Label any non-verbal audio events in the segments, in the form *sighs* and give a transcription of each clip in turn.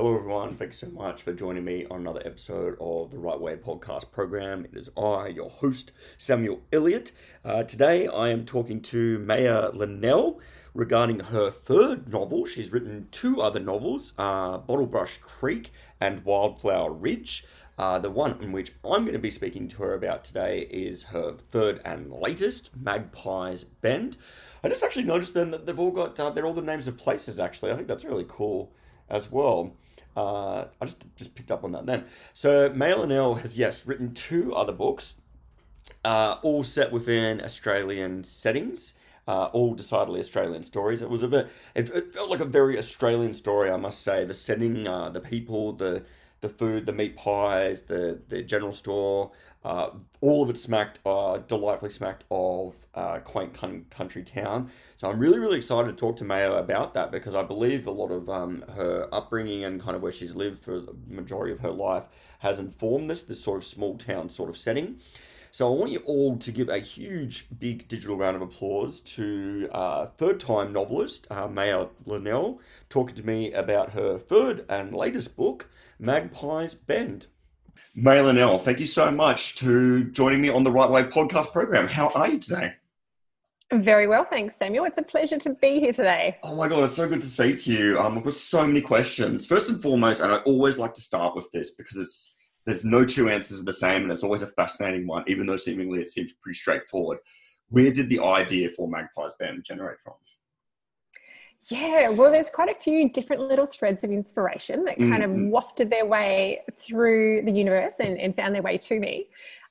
Hello, everyone. Thanks so much for joining me on another episode of the Right Way podcast program. It is I, your host, Samuel Elliott. Uh, today, I am talking to Maya Linnell regarding her third novel. She's written two other novels, uh, Bottlebrush Creek and Wildflower Ridge. Uh, the one in which I'm going to be speaking to her about today is her third and latest, Magpie's Bend. I just actually noticed then that they've all got, uh, they're all the names of places actually. I think that's really cool as well. Uh, I just just picked up on that then. So Maya Linnell has yes written two other books, uh, all set within Australian settings. Uh, all decidedly Australian stories. It was a bit. It, it, felt like a very Australian story, I must say. The setting, uh, the people, the the food, the meat pies, the the general store, uh, all of it smacked, uh, delightfully smacked of uh, quaint country town. So I'm really, really excited to talk to Maya about that because I believe a lot of um, her upbringing and kind of where she's lived for the majority of her life has informed this, this sort of small town sort of setting. So I want you all to give a huge, big digital round of applause to uh, third-time novelist uh, Maya Linnell talking to me about her third and latest book, Magpie's Bend. Maya Linnell, thank you so much to joining me on the Right Way podcast program. How are you today? Very well, thanks, Samuel. It's a pleasure to be here today. Oh my god, it's so good to speak to you. Um, I've got so many questions. First and foremost, and I always like to start with this because it's there's no two answers are the same, and it's always a fascinating one, even though seemingly it seems pretty straightforward. Where did the idea for Magpie's Bend generate from? Yeah, well, there's quite a few different little threads of inspiration that kind mm-hmm. of wafted their way through the universe and, and found their way to me.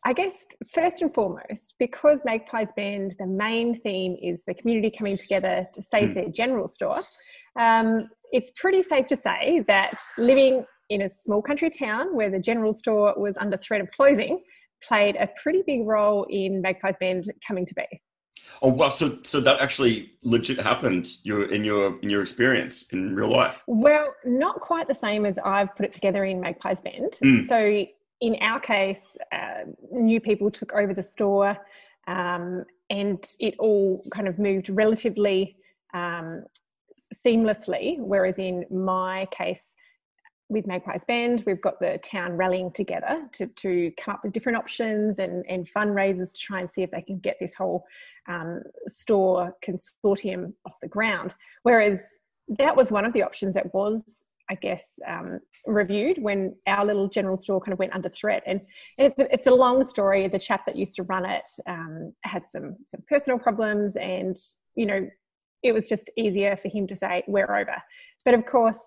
I guess first and foremost, because Magpies Bend, the main theme is the community coming together to save mm. their general store. Um, it's pretty safe to say that living in a small country town where the general store was under threat of closing played a pretty big role in Magpies Bend coming to be. Oh well, so so that actually legit happened. Your in your in your experience in real life. Well, not quite the same as I've put it together in Magpies Bend. Mm. So in our case, uh, new people took over the store, um, and it all kind of moved relatively um, seamlessly. Whereas in my case, with Magpies Bend, we've got the town rallying together to, to come up with different options and, and fundraisers to try and see if they can get this whole um, store consortium off the ground. Whereas that was one of the options that was, I guess, um, reviewed when our little general store kind of went under threat. And it's a, it's a long story. The chap that used to run it um, had some some personal problems, and you know, it was just easier for him to say we're over. But of course,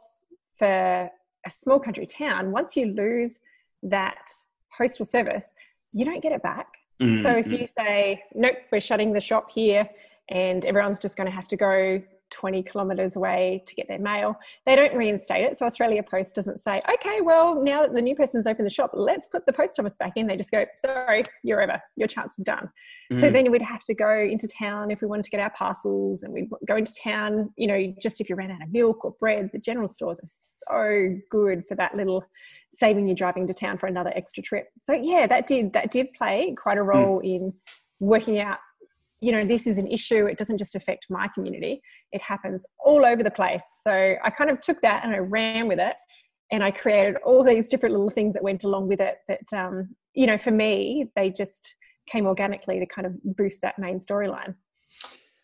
for a small country town, once you lose that postal service, you don't get it back. Mm-hmm. So if you say, nope, we're shutting the shop here and everyone's just going to have to go 20 kilometres away to get their mail. They don't reinstate it. So Australia Post doesn't say, okay, well, now that the new person's opened the shop, let's put the post office back in. They just go, sorry, you're over. Your chance is done. Mm. So then we'd have to go into town if we wanted to get our parcels and we'd go into town, you know, just if you ran out of milk or bread. The general stores are so good for that little saving you driving to town for another extra trip. So yeah, that did that did play quite a role mm. in working out you know this is an issue. It doesn't just affect my community. It happens all over the place. So i kind of took that and i ran with it. And i created all these different little things that went along with it that um, you know for me they just came organically to kind of boost that main storyline.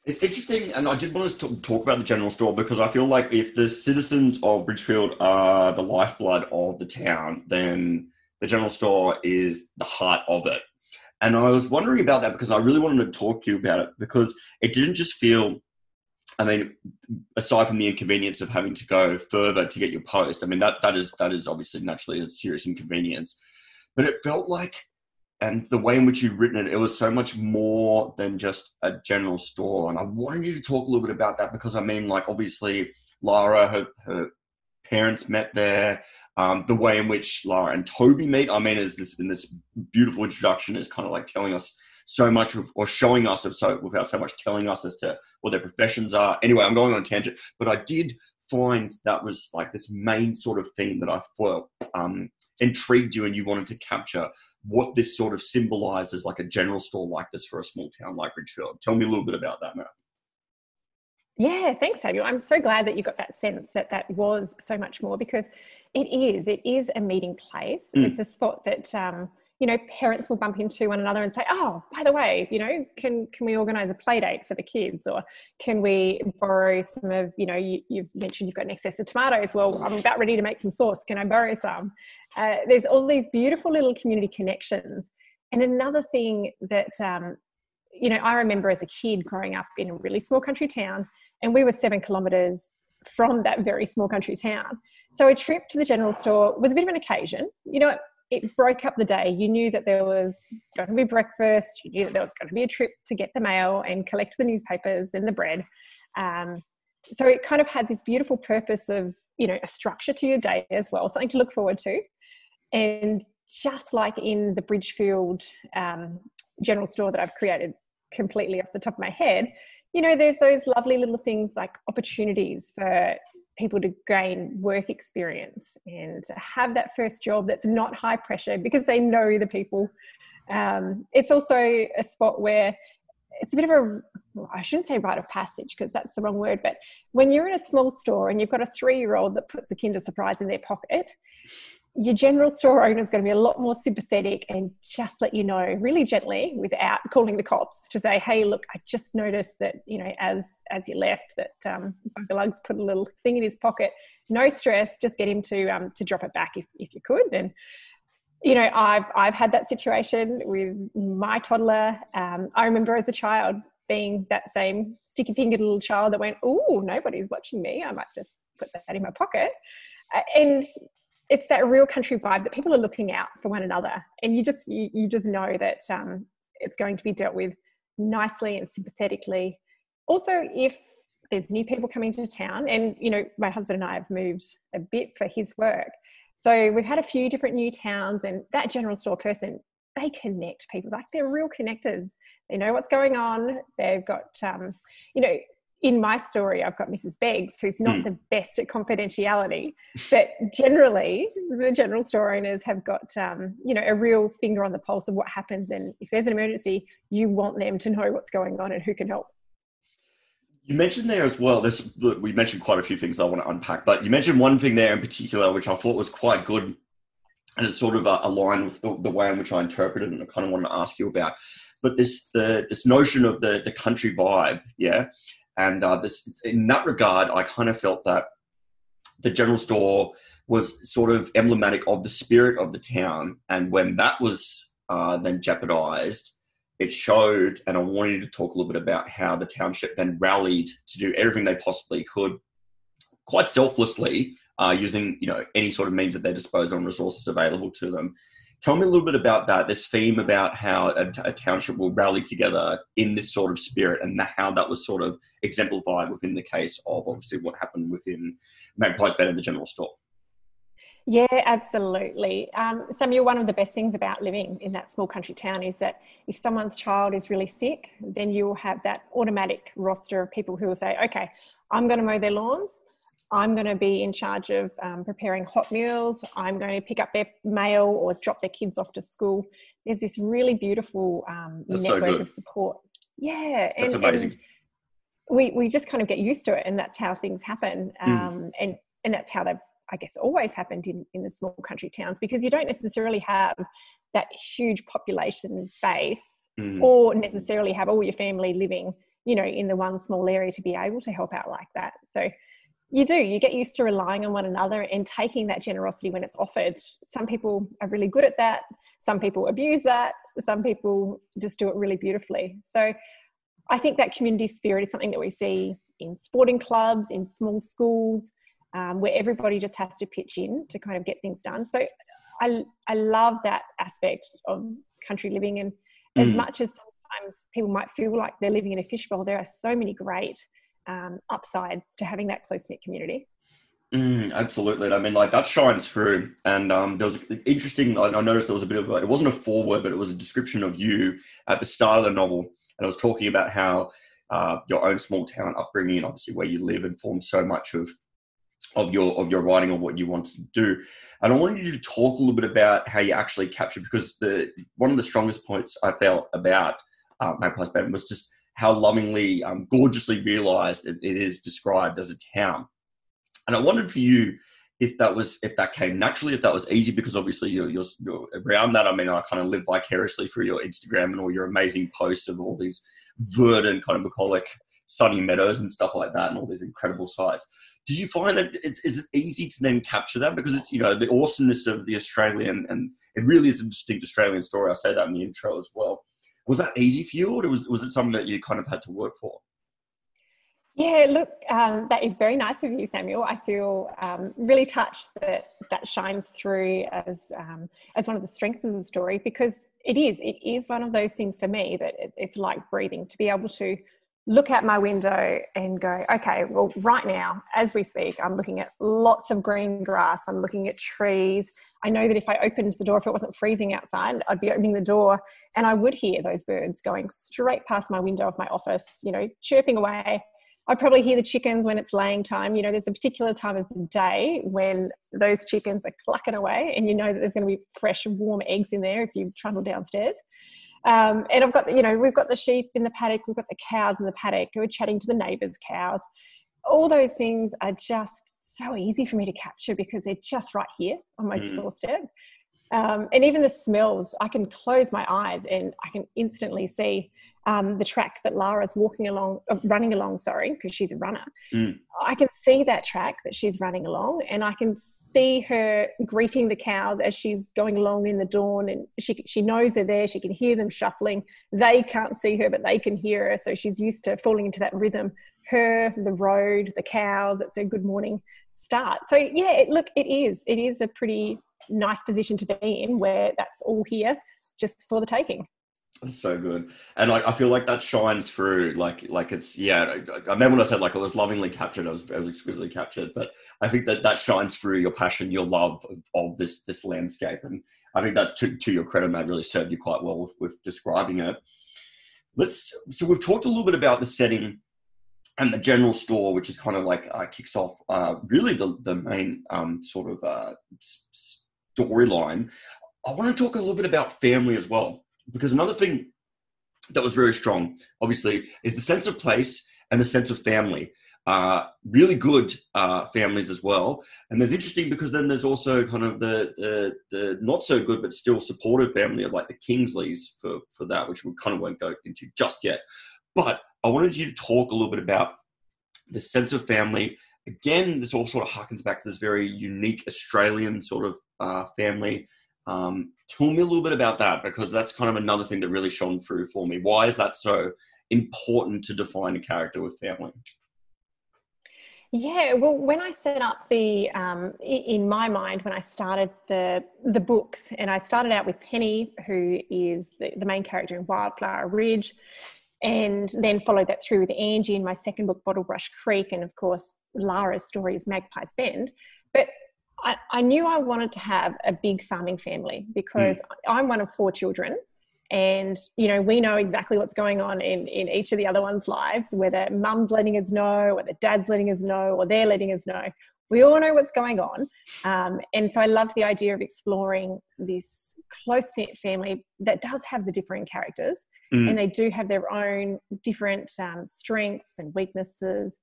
It's interesting, and I did want to talk about the general store because I feel like if the citizens of Bridgefield are the lifeblood of the town, then the general store is the heart of it. And I was wondering about that because I really wanted to talk to you about it because it didn't just feel, I mean, aside from the inconvenience of having to go further to get your post, I mean, that, that is, that is obviously naturally a serious inconvenience, but it felt like, and the way in which you've written it, it was so much more than just a general store. And I wanted you to talk a little bit about that because I mean, like, obviously, Lara, her, her parents met there. Um, the way in which Lara and Toby meet, I mean, is this in this beautiful introduction is kind of like telling us so much of, or showing us of so without so much telling us as to what their professions are. Anyway, I'm going on a tangent, but I did find that was like this main sort of theme that I felt um, intrigued you and you wanted to capture what this sort of symbolizes like a general store like this for a small town like Bridgefield. Tell me a little bit about that, Matt. Yeah, thanks, Samuel. I'm so glad that you got that sense that that was so much more because it is. It is a meeting place. Mm. It's a spot that um, you know parents will bump into one another and say, "Oh, by the way, you know, can can we organise a play date for the kids, or can we borrow some of you know you, have mentioned you've got an excess of tomatoes. Well, I'm about ready to make some sauce. Can I borrow some? Uh, there's all these beautiful little community connections. And another thing that um, you know I remember as a kid growing up in a really small country town and we were seven kilometres from that very small country town. So a trip to the general store was a bit of an occasion. You know, it broke up the day. You knew that there was going to be breakfast. You knew that there was going to be a trip to get the mail and collect the newspapers and the bread. Um, so it kind of had this beautiful purpose of, you know, a structure to your day as well, something to look forward to. And just like in the Bridgefield um, general store that I've created completely off the top of my head, you know, there's those lovely little things like opportunities for people to gain work experience and have that first job that's not high pressure because they know the people. Um, it's also a spot where it's a bit of a well, I shouldn't say rite of passage because that's the wrong word, but when you're in a small store and you've got a three year old that puts a Kinder Surprise in their pocket, your general store owner is going to be a lot more sympathetic and just let you know really gently without calling the cops to say hey look i just noticed that you know as as you left that um, lugs put a little thing in his pocket. No stress just get him to um, to drop it back if, if you could. And you know i've i've had that situation with my toddler. Um, i remember as a child being that same sticky fingered little child that went oh nobody's watching me. I might just put that in my pocket. Uh, and it's that real country vibe that people are looking out for one another. And you just you, you just know that um, it's going to be dealt with nicely and sympathetically. Also if there's new people coming to town and you know my husband and i have moved a bit for his work. So we've had a few different new towns and that general store person they connect people like they're real connectors. They know what's going on. They've got um, you know in my story, I've got Mrs. Beggs, who's not mm. the best at confidentiality, but generally, the general store owners have got, um, you know, a real finger on the pulse of what happens. And if there's an emergency, you want them to know what's going on and who can help. You mentioned there as well. This we mentioned quite a few things I want to unpack, but you mentioned one thing there in particular, which I thought was quite good, and it's sort of uh, aligned with the, the way in which I interpreted it, and I kind of want to ask you about. But this the this notion of the the country vibe, yeah, and uh, this, in that regard, I kind of felt that the general store was sort of emblematic of the spirit of the town. And when that was uh, then jeopardized, it showed, and I wanted to talk a little bit about how the township then rallied to do everything they possibly could, quite selflessly, uh, using you know any sort of means at their disposal and resources available to them, Tell me a little bit about that, this theme about how a, a township will rally together in this sort of spirit and the, how that was sort of exemplified within the case of obviously what happened within Magpie's Bend and the general store. Yeah, absolutely. Um, Samuel, one of the best things about living in that small country town is that if someone's child is really sick, then you'll have that automatic roster of people who will say, okay, I'm going to mow their lawns. I'm going to be in charge of um, preparing hot meals. I'm going to pick up their mail or drop their kids off to school. There's this really beautiful um, network so of support. Yeah, and, that's amazing. And we we just kind of get used to it, and that's how things happen. Mm. Um, and and that's how they've I guess always happened in in the small country towns because you don't necessarily have that huge population base mm. or necessarily have all your family living you know in the one small area to be able to help out like that. So you do you get used to relying on one another and taking that generosity when it's offered. Some people are really good at that some people abuse that some people just do it really beautifully. So i think that community spirit is something that we see in sporting clubs in small schools um, where everybody just has to pitch in to kind of get things done. So i, I love that aspect of country living and mm. as much as sometimes people might feel like they're living in a fishbowl there are so many great um, upsides to having that close knit community. Mm, absolutely. I mean, like that shines through. And um, there was interesting. I, noticed there was a bit of a, it wasn't a foreword, but it was a description of you at the start of the novel, and I was talking about how uh, your own small town upbringing and obviously where you live informs so much of of your of your writing or what you want to do. And I wanted you to talk a little bit about how you actually capture because the one of the strongest points I felt about uh, Magpie's Bend was just how lovingly, um, gorgeously realized it, it is described as a town. And I wondered for you if that was if that came naturally, if that was easy, because obviously you're, you're, you're around that. I mean, I kind of live vicariously through your Instagram and all your amazing posts of all these verdant, kind of bucolic, sunny meadows and stuff like that, and all these incredible sights. Did you find that it's, is it easy to then capture that because it's you know the awesomeness of the Australian and it really is a distinct Australian story. I say that in the intro as well. Was that easy for you, or was was it something that you kind of had to work for? Yeah, look, um, that is very nice of you, Samuel. I feel um, really touched that that shines through as um, as one of the strengths of the story because it is. It is one of those things for me that it, it's like breathing to be able to look out my window and go, okay, well, right now, as we speak, I'm looking at lots of green grass. I'm looking at trees. I know that if I opened the door, if it wasn't freezing outside, I'd be opening the door and I would hear those birds going straight past my window of my office, you know, chirping away I'd probably hear the chickens when it's laying time. You know, there's a particular time of the day when those chickens are clucking away, and you know that there's going to be fresh, warm eggs in there if you trundle downstairs. Um, and I've got, you know, we've got the sheep in the paddock, we've got the cows in the paddock, we're chatting to the neighbours' cows. All those things are just so easy for me to capture because they're just right here on my mm. doorstep. Um, and even the smells, I can close my eyes and I can instantly see um, the track that Lara's walking along, uh, running along, sorry, because she's a runner. Mm. I can see that track that she's running along, and I can see her greeting the cows as she's going along in the dawn. And she, she knows they're there, she can hear them shuffling. They can't see her, but they can hear her. So she's used to falling into that rhythm. Her, the road, the cows, it's a good morning start. So, yeah, it, look, it is. It is a pretty nice position to be in where that's all here just for the taking. That's so good, and like I feel like that shines through. Like like it's yeah. I remember when I said like I was lovingly captured. I was I was exquisitely captured, but I think that that shines through your passion, your love of, of this this landscape, and I think that's to to your credit. That really served you quite well with, with describing it. Let's so we've talked a little bit about the setting and the general store, which is kind of like uh, kicks off uh, really the the main um, sort of uh, storyline. I want to talk a little bit about family as well because another thing that was very strong, obviously, is the sense of place and the sense of family. Uh, really good uh, families as well. And there's interesting because then there's also kind of the, the, the not so good but still supportive family of like the Kingsleys for for that, which we kind of won't go into just yet. But I wanted you to talk a little bit about the sense of family. Again, this all sort of harkens back to this very unique Australian sort of uh, family um, tell me a little bit about that because that's kind of another thing that really shone through for me. Why is that so important to define a character with family? Yeah, well, when I set up the, um, in my mind, when I started the the books, and I started out with Penny, who is the, the main character in Wildflower Ridge, and then followed that through with Angie in my second book, Bottlebrush Creek, and of course Lara's story is Magpie's Bend. But I, I, knew I wanted to have a big farming family because mm. I'm one of four children. And, you know, we know exactly what's going on in, in each of the other one's lives, whether mum's letting us know, or the dad's letting us know, or they're letting us know. We all know what's going on. Um, and so I loved the idea of exploring this close knit family that does have the differing characters. Mm. And they do have their own different um, strengths and weaknesses.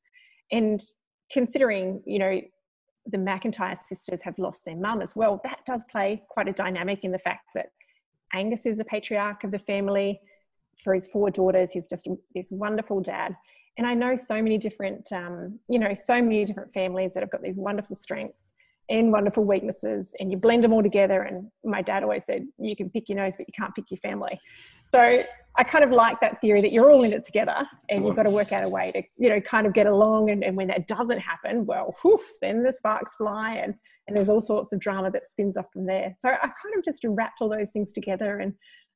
And considering, you know, the McIntyre sisters have lost their mum as well, that does play quite a dynamic in the fact that Angus is the patriarch of the family. For his four daughters, he's just this wonderful dad. And I know so many different, um, you know, so many different families that have got these wonderful strengths and wonderful weaknesses and you blend them all together and my dad always said you can pick your nose but you can't pick your family. So i kind of like that theory that you're all in it together and you've got to work out a way to you know kind of get along and, and when that doesn't happen well whew, then the sparks fly and and there's all sorts of drama that spins off from there. So i kind of just wrapped all those things together and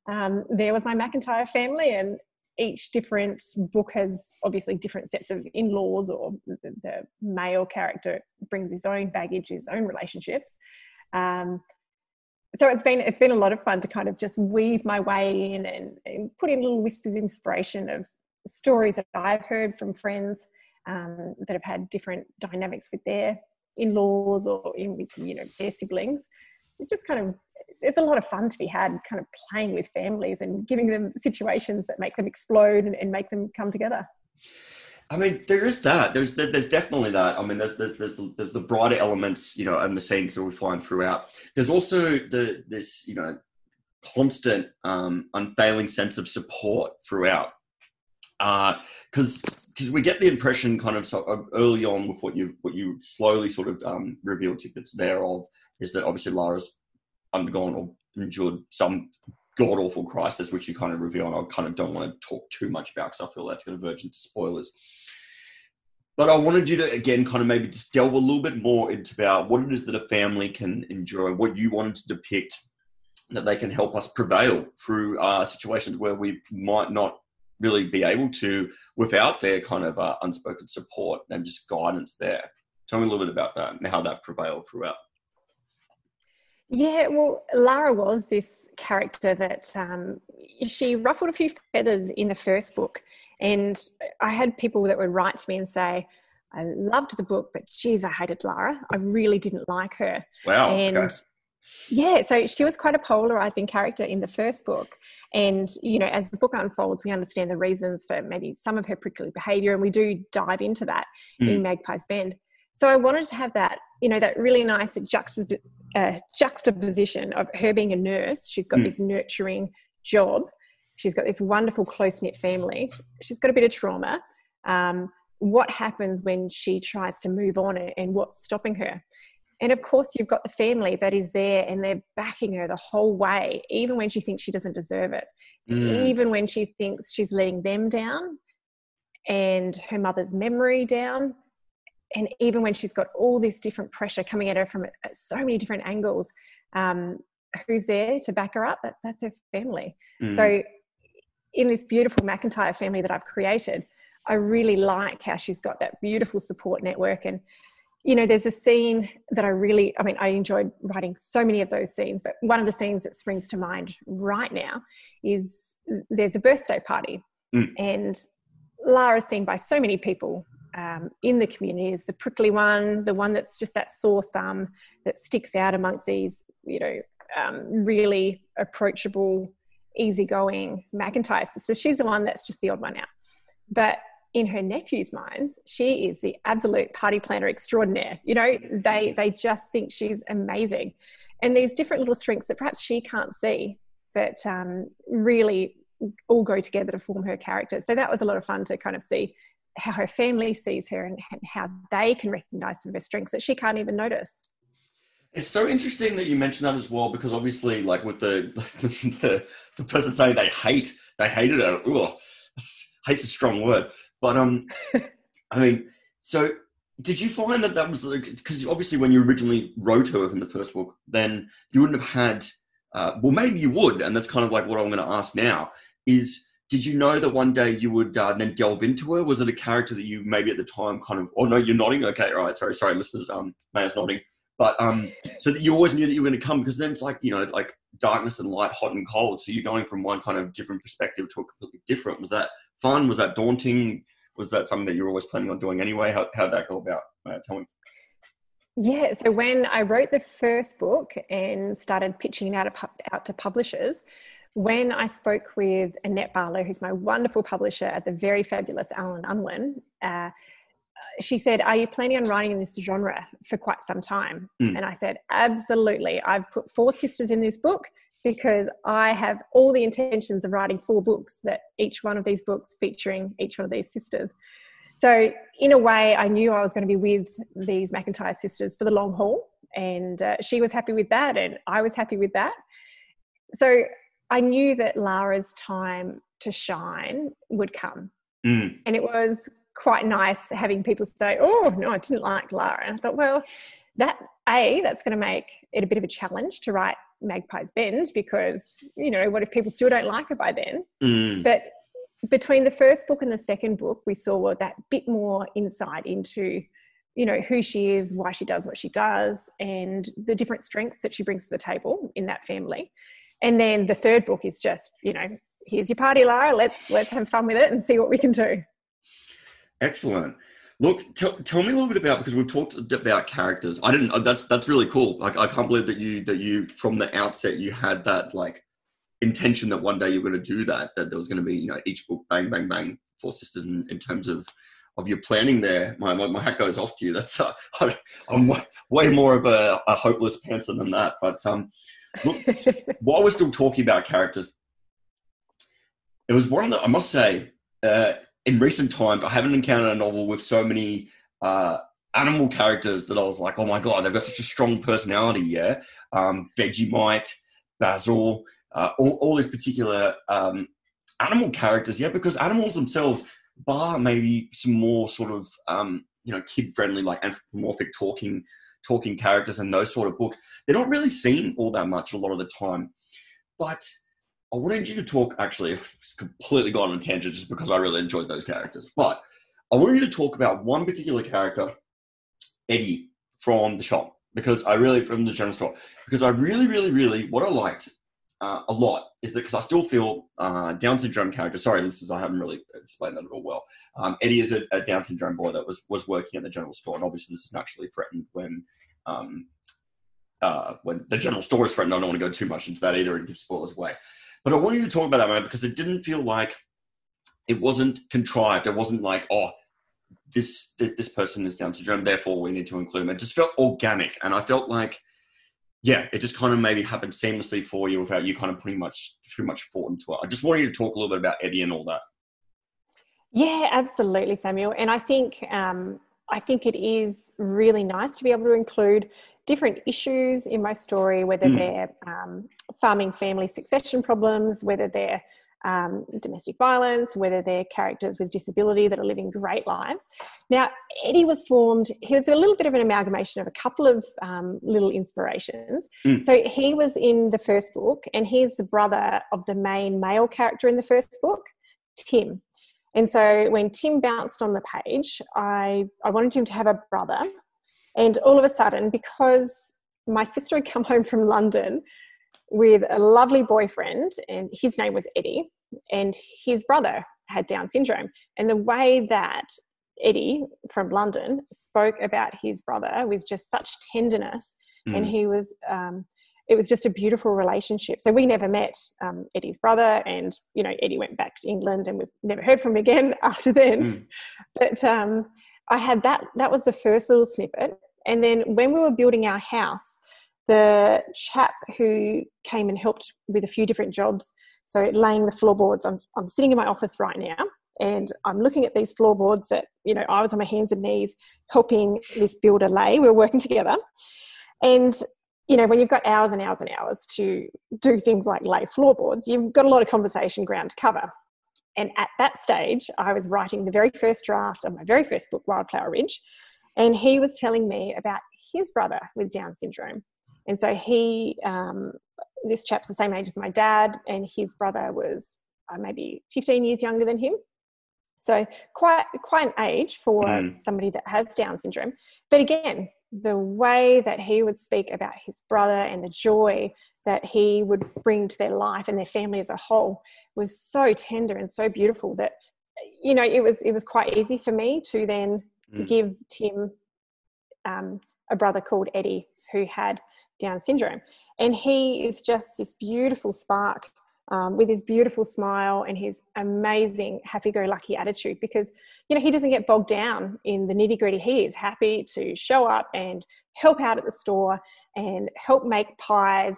um, there was my McIntyre family and each different book has obviously different sets of in-laws or the, the male character brings his own baggage his own relationships um, so it's been it's been a lot of fun to kind of just weave my way in and, and put in little whispers of inspiration of stories that I've heard from friends um, that have had different dynamics with their in-laws or in with you know their siblings. It just kind of there's a lot of fun to be had kind of playing with families and giving them situations that make them explode and, and make them come together. I mean, there is that. There's there's definitely that. I mean, there's there's there's there's the brighter elements, you know, and the scenes that we find throughout. There's also the this you know constant, um, unfailing sense of support throughout. Because uh, because cause we get the impression kind of so early on with what you what you slowly sort of um, revealed there of, is that obviously Lara's undergone or endured some god awful crisis, which you kind of reveal, and I kind of don't want to talk too much about because I feel that's going to verge into spoilers. But I wanted you to again kind of maybe just delve a little bit more into about what it is that a family can enjoy, what you wanted to depict that they can help us prevail through uh, situations where we might not really be able to without their kind of uh, unspoken support and just guidance there. Tell me a little bit about that and how that prevailed throughout. Yeah, well, Lara was this character that um, she ruffled a few feathers in the first book. And I had people that would write to me and say, I loved the book, but geez, I hated Lara. I really didn't like her. Wow. And okay. yeah, so she was quite a polarizing character in the first book. And, you know, as the book unfolds, we understand the reasons for maybe some of her prickly behavior, and we do dive into that mm. in Magpie's Bend. So I wanted to have that, you know, that really nice juxtap- uh, juxtaposition of her being a nurse. She's got mm. this nurturing job. She's got this wonderful close knit family. She's got a bit of trauma. Um, what happens when she tries to move on and what's stopping her? And of course, you've got the family that is there and they're backing her the whole way, even when she thinks she doesn't deserve it, mm. even when she thinks she's letting them down and her mother's memory down. And even when she's got all this different pressure coming at her from so many different angles, um, who's there to back her up? That, that's her family. Mm. So, in this beautiful McIntyre family that I've created, I really like how she's got that beautiful support network and you know, there's a scene that I really, I mean, I enjoyed writing so many of those scenes, but one of the scenes that springs to mind right now is there's a birthday party, mm. and Lara's seen by so many people um, in the community is the prickly one, the one that's just that sore thumb that sticks out amongst these, you know, um, really approachable, easygoing McIntyre sisters. She's the one that's just the odd one out. But in her nephew's minds, she is the absolute party planner extraordinaire. You know, they they just think she's amazing, and these different little strengths that perhaps she can't see, but um, really all go together to form her character. So that was a lot of fun to kind of see how her family sees her and how they can recognize some of her strengths that she can't even notice. It's so interesting that you mentioned that as well, because obviously, like with the *laughs* the, the person saying they hate, they hated her. Ooh, hate's a strong word, but um, I mean, so did you find that that was because obviously when you originally wrote her in the first book, then you wouldn't have had. Uh, well, maybe you would, and that's kind of like what I'm going to ask now. Is did you know that one day you would uh, then delve into her? Was it a character that you maybe at the time kind of? Oh no, you're nodding. Okay, right. Sorry, sorry, listeners. Um, Maya's nodding. But um, so that you always knew that you were going to come because then it's like you know like darkness and light, hot and cold. So you're going from one kind of different perspective to a completely different. Was that fun? Was that daunting? Was that something that you were always planning on doing anyway? How how did that go about? Uh, tell me. Yeah, so when I wrote the first book and started pitching it out, out to publishers, when I spoke with Annette Barlow, who's my wonderful publisher at the very fabulous Allen Unwin, uh, she said, Are you planning on writing in this genre for quite some time? Mm. And I said, Absolutely. I've put four sisters in this book because I have all the intentions of writing four books that each one of these books featuring each one of these sisters. So, in a way, I knew I was going to be with these McIntyre sisters for the long haul, and uh, she was happy with that, and I was happy with that. So, I knew that Lara's time to shine would come. Mm. And it was quite nice having people say, Oh, no, I didn't like Lara. And I thought, well, that A, that's going to make it a bit of a challenge to write Magpie's Bend because, you know, what if people still don't like her by then? Mm. But between the first book and the second book, we saw that bit more insight into, you know, who she is, why she does what she does, and the different strengths that she brings to the table in that family. And then the third book is just, you know, here's your party, Lara. Let's let's have fun with it and see what we can do. Excellent. Look, t- tell me a little bit about because we've talked about characters. I didn't. Uh, that's that's really cool. Like I can't believe that you that you from the outset you had that like intention that one day you're going to do that. That there was going to be you know each book bang bang bang four sisters in, in terms of of your planning there. My, my, my hat goes off to you. That's uh, *laughs* I'm way more of a, a hopeless pantser than that. But um, look, while we're still talking about characters, it was one of the I must say. Uh, in recent times, I haven't encountered a novel with so many uh, animal characters that I was like, oh my god, they've got such a strong personality. Yeah, um, Vegemite, Basil, uh, all, all these particular um, animal characters. Yeah, because animals themselves, bar maybe some more sort of um, you know kid friendly, like anthropomorphic talking talking characters and those sort of books, they're not really seen all that much a lot of the time. But I wanted you to talk. Actually, it's completely gone on a tangent just because I really enjoyed those characters. But I wanted you to talk about one particular character, Eddie from the shop, because I really from the general store, because I really, really, really what I liked uh, a lot is that because I still feel uh, Down syndrome character. Sorry, listeners, I haven't really explained that at all well. Um, Eddie is a, a, Down syndrome boy that was was working at the general store, and obviously this is naturally threatened when. Um, uh, when the general store is threatened, I don't want to go too much into that either and give spoilers away. But I wanted to talk about that moment because it didn't feel like it wasn't contrived. It wasn't like, oh, this this person is Down syndrome, therefore we need to include them. It just felt organic, and I felt like, yeah, it just kind of maybe happened seamlessly for you without you kind of putting much too much thought into it. I just wanted you to talk a little bit about Eddie and all that. Yeah, absolutely, Samuel. And I think um, I think it is really nice to be able to include different issues in my story, whether mm. they're um, farming family succession problems, whether they're um, domestic violence, whether they're characters with disability that are living great lives. Now, Eddie was formed, he was a little bit of an amalgamation of a couple of um, little inspirations. Mm. So he was in the first book, and he's the brother of the main male character in the first book, Tim. And so when Tim bounced on the page, I, I wanted him to have a brother. And all of a sudden, because my sister had come home from London with a lovely boyfriend, and his name was Eddie, and his brother had Down syndrome. And the way that Eddie from London spoke about his brother with just such tenderness, mm. and he was um, it was just a beautiful relationship. So we never met um, Eddie's brother, and you know Eddie went back to England, and we've never heard from him again *laughs* after then. Mm. But um, I had that. That was the first little snippet, and then when we were building our house, the chap who came and helped with a few different jobs, so laying the floorboards. I'm I'm sitting in my office right now, and I'm looking at these floorboards that you know I was on my hands and knees helping this builder lay. We were working together, and you know, when you've got hours and hours and hours to do things like lay floorboards, you've got a lot of conversation ground to cover. And at that stage, I was writing the very first draft of my very first book, Wildflower Ridge, and he was telling me about his brother with Down syndrome. And so he, um, this chap's the same age as my dad, and his brother was uh, maybe 15 years younger than him. So quite quite an age for mm. somebody that has Down syndrome. But again, the way that he would speak about his brother and the joy that he would bring to their life and their family as a whole was so tender and so beautiful that you know it was it was quite easy for me to then mm. give Tim um, a brother called Eddie who had Down syndrome, and he is just this beautiful spark um, with his beautiful smile and his amazing happy-go-lucky attitude because you know he doesn't get bogged down in the nitty-gritty. He is happy to show up and help out at the store and help make pies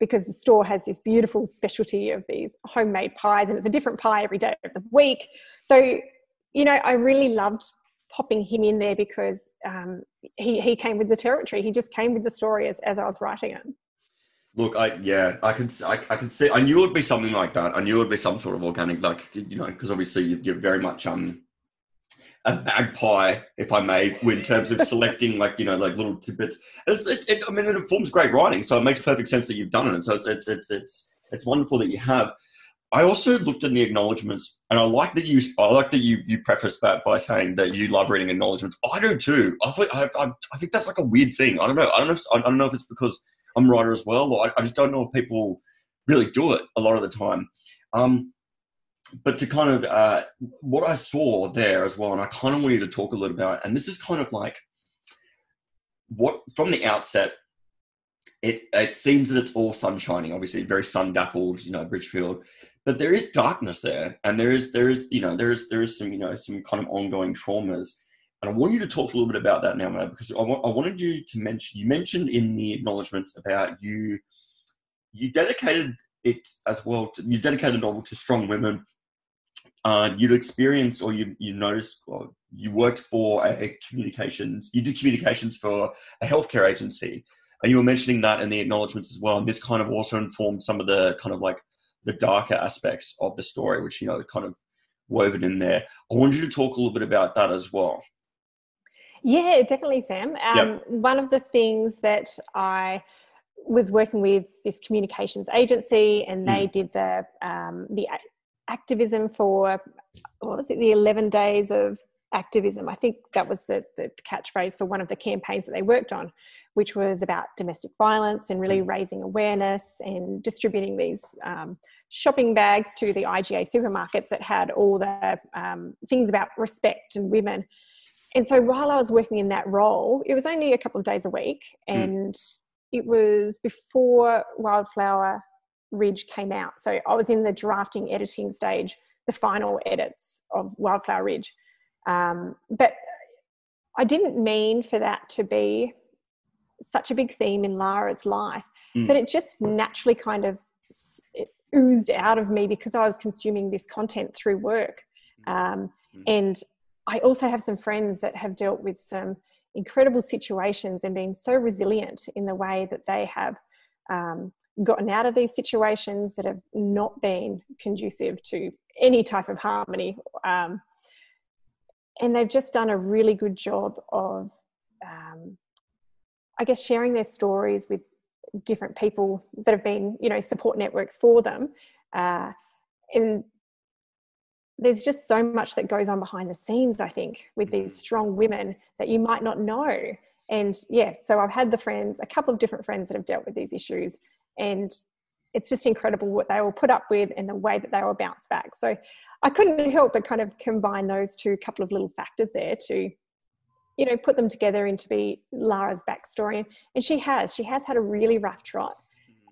because the store has this beautiful specialty of these homemade pies and it's a different pie every day of the week. So you know i really loved popping him in there because um, he, he came with the territory he just came with the story as, as i was writing it Look, I yeah, I can I, I can see. I knew it would be something like that. I knew it would be some sort of organic, like you know, because obviously you're very much um a magpie, if I may, in terms of selecting like you know like little tidbits. It's, it's it, I mean, it informs great writing, so it makes perfect sense that you've done it. So it's it's it's it's it's wonderful that you have. I also looked in the acknowledgements, and I like that you. I like that you you preface that by saying that you love reading acknowledgements. I do too. I think I, I, I think that's like a weird thing. I don't know. I don't know. If, I don't know if it's because I'm a writer as well. I, I, just don't know if people really do it a lot of the time. Um, but to kind of uh, what I saw there as well, and I kind of want you to talk a little about, and this is kind of like what from the outset. It, it seems that it's all sun shining, obviously very sun dappled, you know, Bridgefield, but there is darkness there, and there is there is you know there is there is some you know some kind of ongoing traumas, and I want you to talk a little bit about that now, man, because I, I wanted you to mention you mentioned in the acknowledgements about you you dedicated it as well. To, you dedicated the novel to strong women. Uh, you'd experienced or you you noticed or you worked for a communications. You did communications for a healthcare agency, and you were mentioning that in the acknowledgements as well. And this kind of also informed some of the kind of like the darker aspects of the story, which you know kind of woven in there. I wanted you to talk a little bit about that as well. Yeah, definitely, Sam. Um, yep. One of the things that I was working with this communications agency, and they mm. did the um, the activism for what was it, the eleven days of activism. I think that was the, the catchphrase for one of the campaigns that they worked on, which was about domestic violence and really mm. raising awareness and distributing these um, shopping bags to the IGA supermarkets that had all the um, things about respect and women. And so while I was working in that role, it was only a couple of days a week, mm. and mm it was before Wildflower Ridge came out. So I was in the drafting editing stage, the final edits of Wildflower Ridge. Um, but I didn't mean for that to be such a big theme in Lara's life, mm. but it just naturally kind of oozed out of me because I was consuming this content through work. Um, mm. And I also have some friends that have dealt with some incredible situations and been so resilient in the way that they have um, gotten out of these situations that have not been conducive to any type of harmony. Um, and they've just done a really good job of, um, I guess, sharing their stories with different people that have been, you know, support networks for them. Uh, and there's just so much that goes on behind the scenes, I think, with these strong women that you might not know. And yeah, so I've had the friends, a couple of different friends that have dealt with these issues. And it's just incredible what they will put up with and the way that they will bounce back. So I couldn't help but kind of combine those two couple of little factors there to, you know, put them together into be Lara's backstory. And she has, she has had a really rough trot.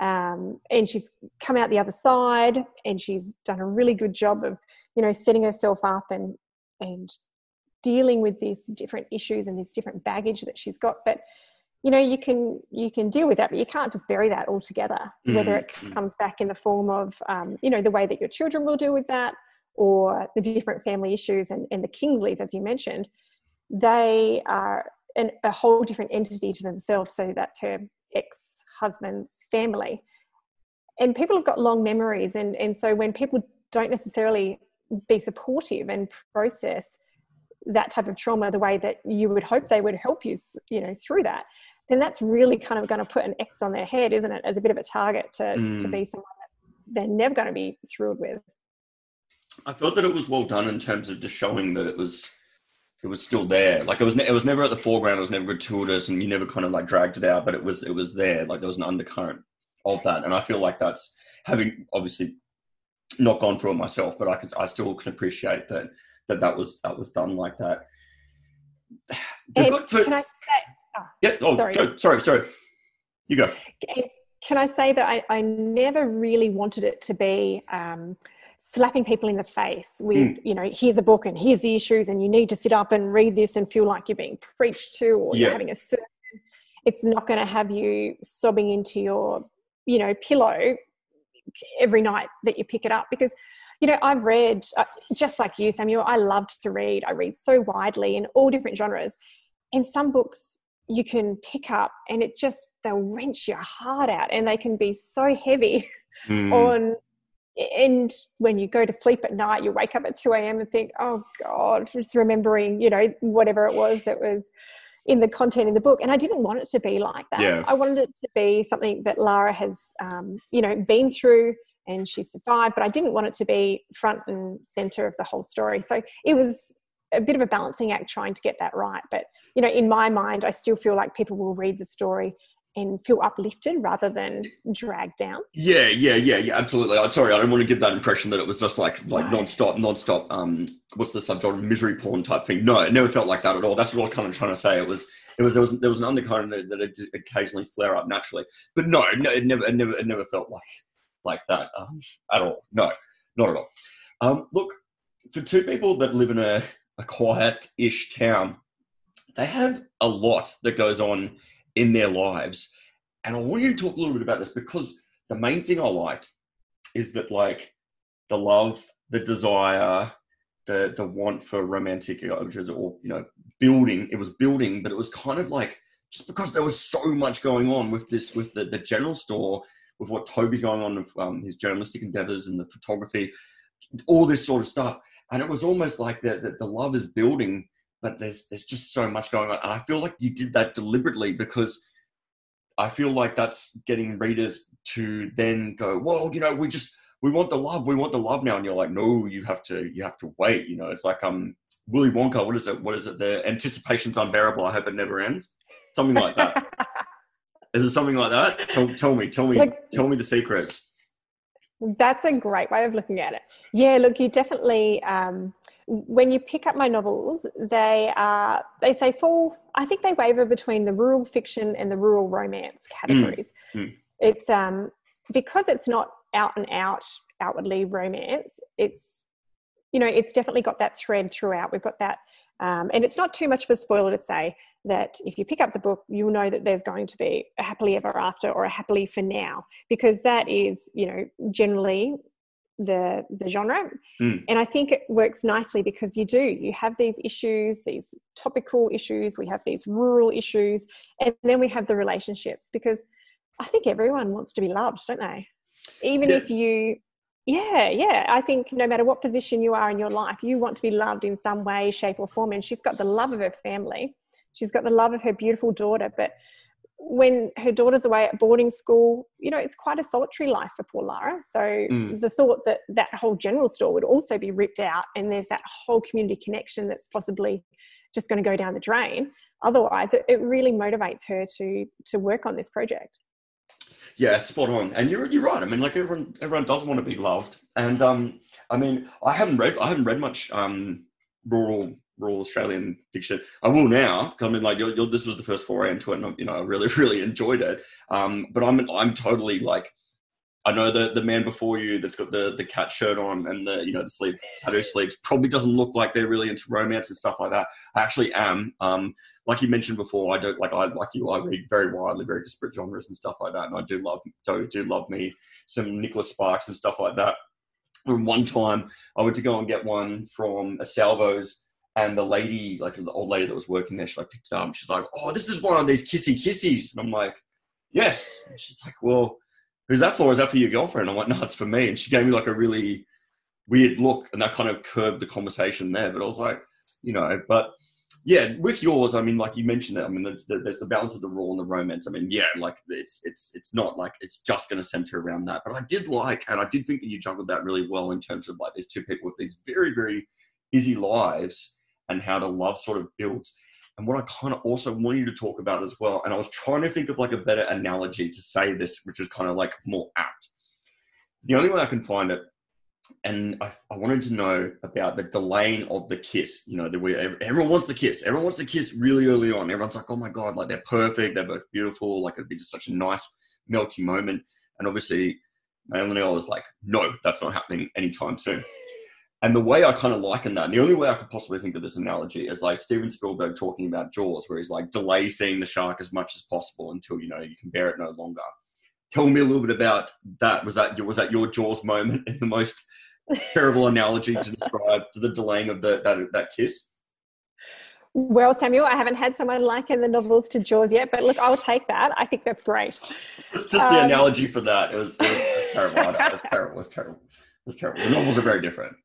Um, and she's come out the other side and she's done a really good job of you know setting herself up and and dealing with these different issues and this different baggage that she's got but you know you can you can deal with that but you can't just bury that altogether mm. whether it mm. comes back in the form of um, you know the way that your children will deal with that or the different family issues and, and the kingsleys as you mentioned they are an, a whole different entity to themselves. So that's her ex-husband's family. And people have got long memories. And and so when people don't necessarily be supportive and process that type of trauma the way that you would hope they would help you you know through that then that's really kind of going to put an x on their head isn't it? As a bit of a target to, mm. to be someone that they're never going to be thrilled with i felt that it was well done in terms of just showing that it was it was still there like it was ne- it was never at the foreground it was never gratuitous and you never kind of like dragged it out but it was it was there like there was an undercurrent of that and i feel like that's having obviously not gone through it myself, but I could I still can appreciate that that that was that was done like that. *sighs* For, can I say? Oh, yeah. Oh, sorry. Go. Sorry. Sorry. You go. Can I say that I, I never really wanted it to be um, slapping people in the face with, mm. you know, here's a book and here's the issues and you need to sit up and read this and feel like you're being preached to or yeah. you're having a sermon. It's not going to have you sobbing into your, you know, pillow every night that you pick it up because you know i've read uh, just like you samuel i love to read i read so widely in all different genres and some books you can pick up and it just they'll wrench your heart out and they can be so heavy mm. *laughs* on and when you go to sleep at night you wake up at 2 a.m and think oh god just remembering you know whatever it was that was in the content in the book. And i didn't want it to be like that. Yeah. i wanted it to be something that lara has um, you know been through and she survived but i didn't want it to be front and center of the whole story. So it was a bit of a balancing act trying to get that right. But you know in my mind i still feel like people will read the story and feel uplifted rather than dragged down. Yeah, yeah, yeah, yeah, absolutely. I'm sorry, I don't want to give that impression that it was just like like no. non-stop, non-stop. Um, what's the subgenre? Misery porn type thing. No, it never felt like that at all. That's what I was kind of trying to say. It was, it was there was there was an undercurrent that, that it occasionally flare up naturally, but no, no, it never, it never, it never felt like like that um, at all. No, not at all. Um, look, for two people that live in a, a quiet-ish town, they have a lot that goes on in their lives. And I want you to talk a little bit about this because the main thing I liked is that like the love, the desire, the the want for romantic urges or you know building. It was building, but it was kind of like just because there was so much going on with this with the, the general store, with what Toby's going on with um, his journalistic endeavors and the photography, all this sort of stuff. And it was almost like that the, the love is building but there's there's just so much going on. And i feel like you did that deliberately because i feel like that's getting readers to then go well you know we just we want the love we want the love now. And you're like no you have to you have to wait. You know it's like um willy wonka what is it what is it? The anticipation's unbearable i hope it never ends. Something like that. *laughs* Is it something like that? Tell, tell me tell me like, tell me the secrets. That's a great way of looking at it. Yeah look you definitely um when you pick up my novels, they are they, they fall. I think they waver between the rural fiction and the rural romance categories. Mm. Mm. It's um because it's not out and out outwardly romance. It's you know it's definitely got that thread throughout. We've got that, um, and it's not too much of a spoiler to say that if you pick up the book, you'll know that there's going to be a happily ever after or a happily for now, because that is you know generally the the genre mm. and i think it works nicely because you do you have these issues these topical issues we have these rural issues and then we have the relationships because i think everyone wants to be loved don't they even yeah. if you yeah yeah i think no matter what position you are in your life you want to be loved in some way shape or form and she's got the love of her family she's got the love of her beautiful daughter but when her daughter's away at boarding school, you know, it's quite a solitary life for poor Lara. So mm. the thought that that whole general store would also be ripped out and there's that whole community connection that's possibly just going to go down the drain. Otherwise, it, it really motivates her to to work on this project. Yeah, spot on. And you're you're right. I mean, like everyone everyone does want to be loved. And um, I mean, I haven't read I haven't read much um rural rural Australian fiction. I will now. I mean, like you're, you're, this was the first foray into it, and you know, I really, *laughs* really enjoyed it. Um, but I'm, I'm totally like, I know the the man before you that's got the the cat shirt on and the you know the sleeve tattoo sleeves probably doesn't look like they're really into romance and stuff like that. I actually am. Um, like you mentioned before, I don't like I like you. I read very widely, very disparate genres and stuff like that, and I do love do, do love me some Nicholas Sparks and stuff like that. And one time I went to go and get one from a Salvo's and the lady, like the old lady that was working there, she like picked it up she's like, "Oh, this is one of these kissy kissies," and I'm like, "Yes." And she's like, "Well, who's that for? Is that for your girlfriend?" I'm like, "No, it's for me." And she gave me like a really weird look, and that kind of curbed the conversation there. But I was like, you know, but yeah, with yours, I mean, like you mentioned it. I mean, there's the, there's the balance of the raw and the romance. I mean, yeah, like it's it's it's not like it's just going to center around that. But I did like, and I did think that you juggled that really well in terms of like these two people with these very very busy lives and how the love sort of builds. And what I kind of also want you to talk about as well, and I was trying to think of like a better analogy to say this, which is kind of like more apt. The only way I can find it, and I, I wanted to know about the delaying of the kiss. You know, the way everyone wants the kiss. Everyone wants the kiss really early on. Everyone's like, oh my God, like they're perfect. They're both beautiful. Like it'd be just such a nice, melty moment. And obviously, Maya was like, no, that's not happening anytime soon. And the way I kind of liken that, and the only way I could possibly think of this analogy is like Steven Spielberg talking about Jaws, where he's like, delay seeing the shark as much as possible until you know you can bear it no longer. Tell me a little bit about that. Was that was that your Jaws moment in the most *laughs* terrible analogy to describe to the delaying of the that that kiss? Well, Samuel, I haven't had someone liken the novels to Jaws yet, but look, I'll take that. I think that's great. It's just um, the analogy for that. It was, it was *laughs* terrible. It was terrible. It was terrible. It was terrible. The novels are very different.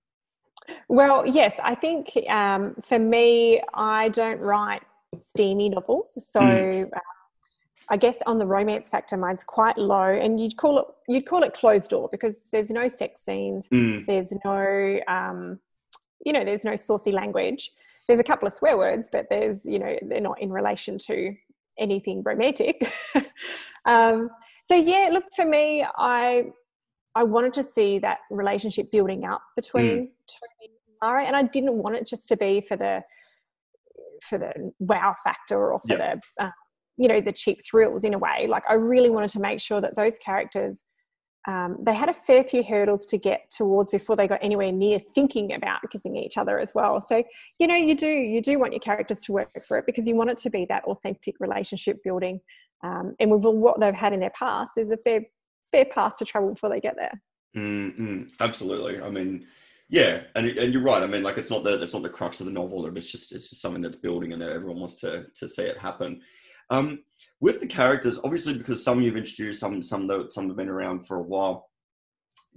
Well, yes, I think um, for me, I don't write steamy novels, so mm. uh, I guess on the romance factor, mine's quite low, and you'd call it you'd call it closed door because there's no sex scenes, mm. there's no um, you know, there's no saucy language. There's a couple of swear words, but there's you know they're not in relation to anything romantic. *laughs* um, so yeah, look for me, I I wanted to see that relationship building up between mm. Tony and Lara, and I didn't want it just to be for the for the wow factor or for yep. the uh, you know the cheap thrills in a way. Like I really wanted to make sure that those characters um, they had a fair few hurdles to get towards before they got anywhere near thinking about kissing each other as well. So, you know, you do you do want your characters to work for it because you want it to be that authentic relationship building. Um, and with what they've had in their past, there's a fair fair path to travel before they get there. Mm-hmm. Absolutely. I mean, yeah, and and you're right. I mean, like it's not the it's not the crux of the novel. It's just it's just something that's building, and everyone wants to to see it happen. Um, with the characters, obviously, because some you've introduced, some some that some have been around for a while.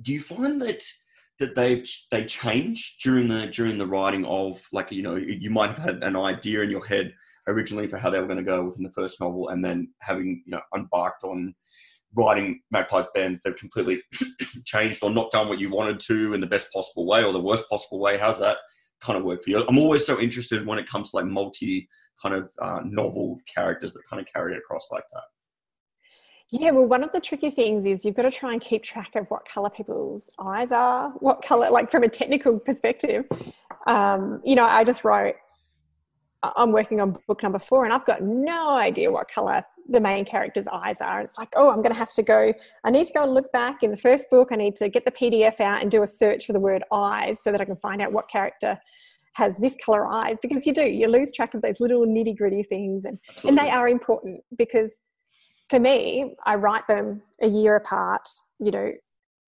Do you find that that they've they change during the during the writing of like you know you might have had an idea in your head originally for how they were going to go within the first novel, and then having you know embarked on writing Magpie's Bend, they've completely *coughs* changed or not done what you wanted to in the best possible way or the worst possible way. How's that kind of work for you? I'm always so interested when it comes to like multi kind of uh, novel characters that kind of carry it across like that. Yeah, well, one of the tricky things is you've got to try and keep track of what color people's eyes are, what color, like from a technical perspective. Um, you know, I just wrote, I'm working on book number four, and I've got no idea what color the main character's eyes are. It's like, oh, I'm going to have to go, I need to go and look back in the first book. I need to get the PDF out and do a search for the word eyes so that I can find out what character has this color eyes because you do you lose track of those little nitty gritty things and Absolutely. and they are important because for me i write them a year apart you know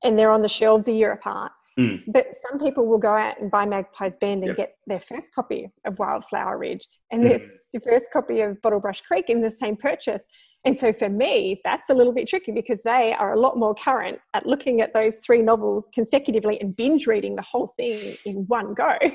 and they're on the shelves a year apart mm. but some people will go out and buy magpie's bend and yep. get their first copy of wildflower ridge and mm. this the first copy of bottlebrush creek in the same purchase and so for me, that's a little bit tricky because they are a lot more current at looking at those three novels consecutively and binge reading the whole thing in one go. *laughs*